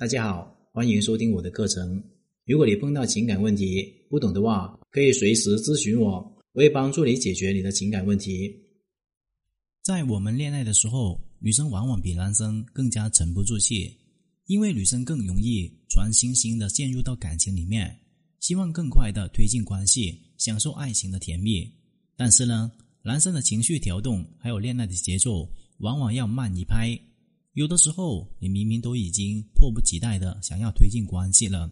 大家好，欢迎收听我的课程。如果你碰到情感问题不懂的话，可以随时咨询我，我会帮助你解决你的情感问题。在我们恋爱的时候，女生往往比男生更加沉不住气，因为女生更容易全心心的陷入到感情里面，希望更快的推进关系，享受爱情的甜蜜。但是呢，男生的情绪调动还有恋爱的节奏，往往要慢一拍。有的时候，你明明都已经迫不及待的想要推进关系了，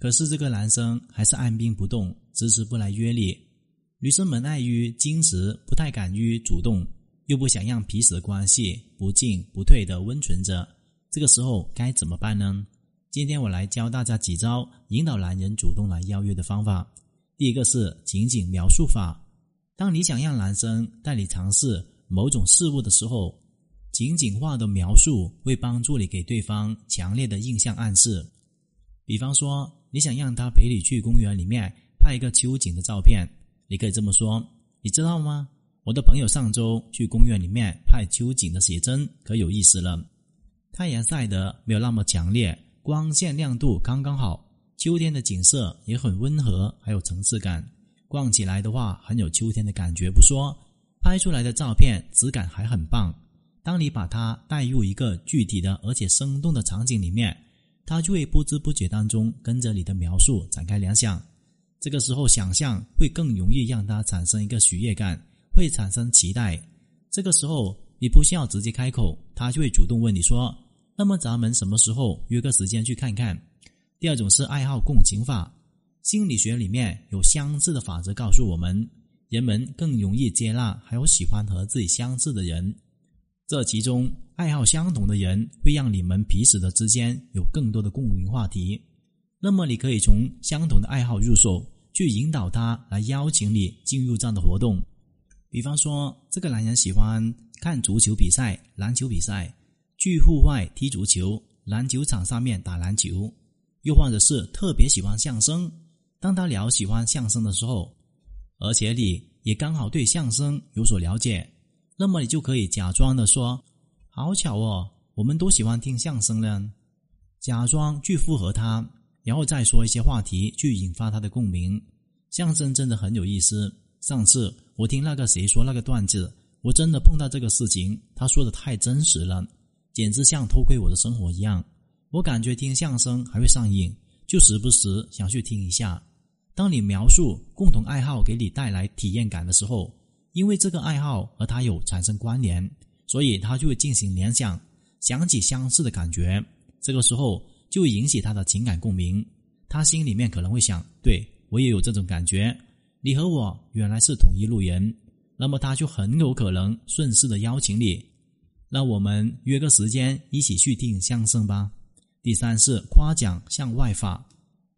可是这个男生还是按兵不动，迟迟不来约你。女生们碍于矜持，不太敢于主动，又不想让彼此的关系不进不退的温存着。这个时候该怎么办呢？今天我来教大家几招引导男人主动来邀约的方法。第一个是情景描述法。当你想让男生带你尝试某种事物的时候。情景化的描述会帮助你给对方强烈的印象暗示。比方说，你想让他陪你去公园里面拍一个秋景的照片，你可以这么说：“你知道吗？我的朋友上周去公园里面拍秋景的写真，可有意思了。太阳晒得没有那么强烈，光线亮度刚刚好，秋天的景色也很温和，还有层次感。逛起来的话，很有秋天的感觉。不说，拍出来的照片质感还很棒。”当你把它带入一个具体的而且生动的场景里面，它就会不知不觉当中跟着你的描述展开联想。这个时候，想象会更容易让它产生一个喜悦感，会产生期待。这个时候，你不需要直接开口，他就会主动问你说：“那么咱们什么时候约个时间去看看？”第二种是爱好共情法，心理学里面有相似的法则告诉我们，人们更容易接纳还有喜欢和自己相似的人。这其中，爱好相同的人会让你们彼此的之间有更多的共鸣话题。那么，你可以从相同的爱好入手，去引导他来邀请你进入这样的活动。比方说，这个男人喜欢看足球比赛、篮球比赛，去户外踢足球，篮球场上面打篮球；又或者是特别喜欢相声。当他聊喜欢相声的时候，而且你也刚好对相声有所了解。那么你就可以假装的说：“好巧哦，我们都喜欢听相声呢。”假装去附和他，然后再说一些话题去引发他的共鸣。相声真的很有意思。上次我听那个谁说那个段子，我真的碰到这个事情，他说的太真实了，简直像偷窥我的生活一样。我感觉听相声还会上瘾，就时不时想去听一下。当你描述共同爱好给你带来体验感的时候。因为这个爱好和他有产生关联，所以他就会进行联想，想起相似的感觉。这个时候就引起他的情感共鸣，他心里面可能会想：对我也有这种感觉，你和我原来是同一路人。那么他就很有可能顺势的邀请你，那我们约个时间一起去听相声吧。第三是夸奖向外发，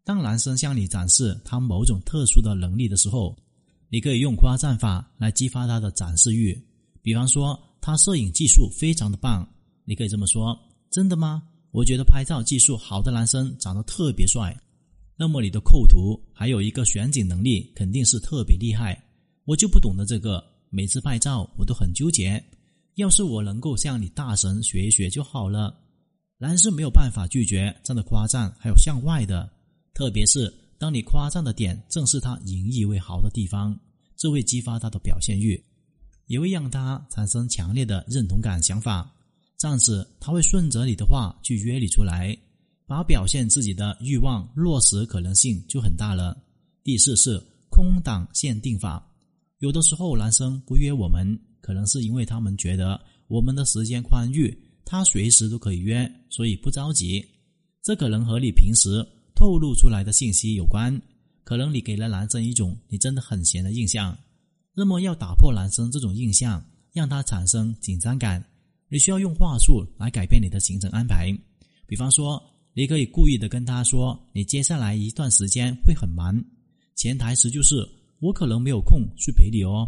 当男生向你展示他某种特殊的能力的时候。你可以用夸赞法来激发他的展示欲，比方说他摄影技术非常的棒，你可以这么说：“真的吗？我觉得拍照技术好的男生长得特别帅。”那么你的构图还有一个选景能力肯定是特别厉害。我就不懂得这个，每次拍照我都很纠结。要是我能够向你大神学一学就好了。男生没有办法拒绝这样的夸赞，还有向外的，特别是当你夸赞的点正是他引以为豪的地方。这会激发他的表现欲，也会让他产生强烈的认同感想法。这样子，他会顺着你的话去约你出来，把表现自己的欲望落实可能性就很大了。第四是空档限定法，有的时候男生不约我们，可能是因为他们觉得我们的时间宽裕，他随时都可以约，所以不着急。这可能和你平时透露出来的信息有关。可能你给了男生一种你真的很闲的印象，那么要打破男生这种印象，让他产生紧张感，你需要用话术来改变你的行程安排。比方说，你可以故意的跟他说，你接下来一段时间会很忙，潜台词就是我可能没有空去陪你哦，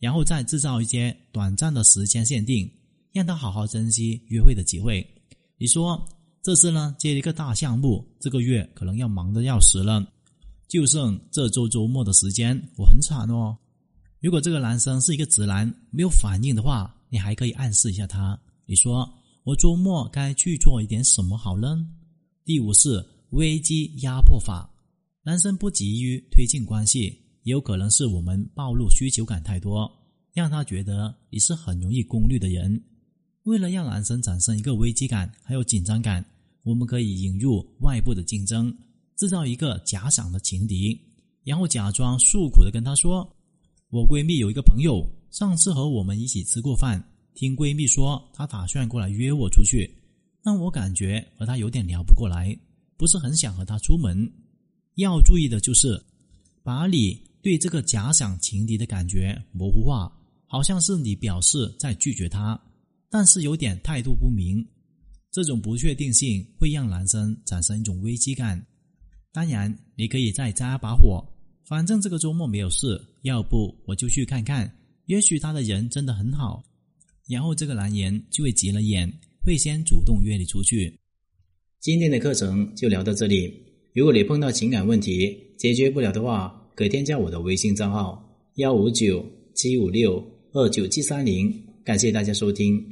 然后再制造一些短暂的时间限定，让他好好珍惜约会的机会。你说这次呢接一个大项目，这个月可能要忙得要死了。就剩这周周末的时间，我很惨哦。如果这个男生是一个直男，没有反应的话，你还可以暗示一下他。你说我周末该去做一点什么好呢？第五是危机压迫法。男生不急于推进关系，也有可能是我们暴露需求感太多，让他觉得你是很容易攻略的人。为了让男生产生一个危机感还有紧张感，我们可以引入外部的竞争，制造一个假想的情敌，然后假装诉苦的跟他说：“我闺蜜有一个朋友，上次和我们一起吃过饭，听闺蜜说她打算过来约我出去。”但我感觉和他有点聊不过来，不是很想和他出门。要注意的就是，把你对这个假想情敌的感觉模糊化，好像是你表示在拒绝他，但是有点态度不明。这种不确定性会让男生产生一种危机感。当然，你可以再加把火，反正这个周末没有事，要不我就去看看，也许他的人真的很好。然后这个男人就会急了眼。会先主动约你出去。今天的课程就聊到这里。如果你碰到情感问题解决不了的话，可添加我的微信账号幺五九七五六二九七三零。感谢大家收听。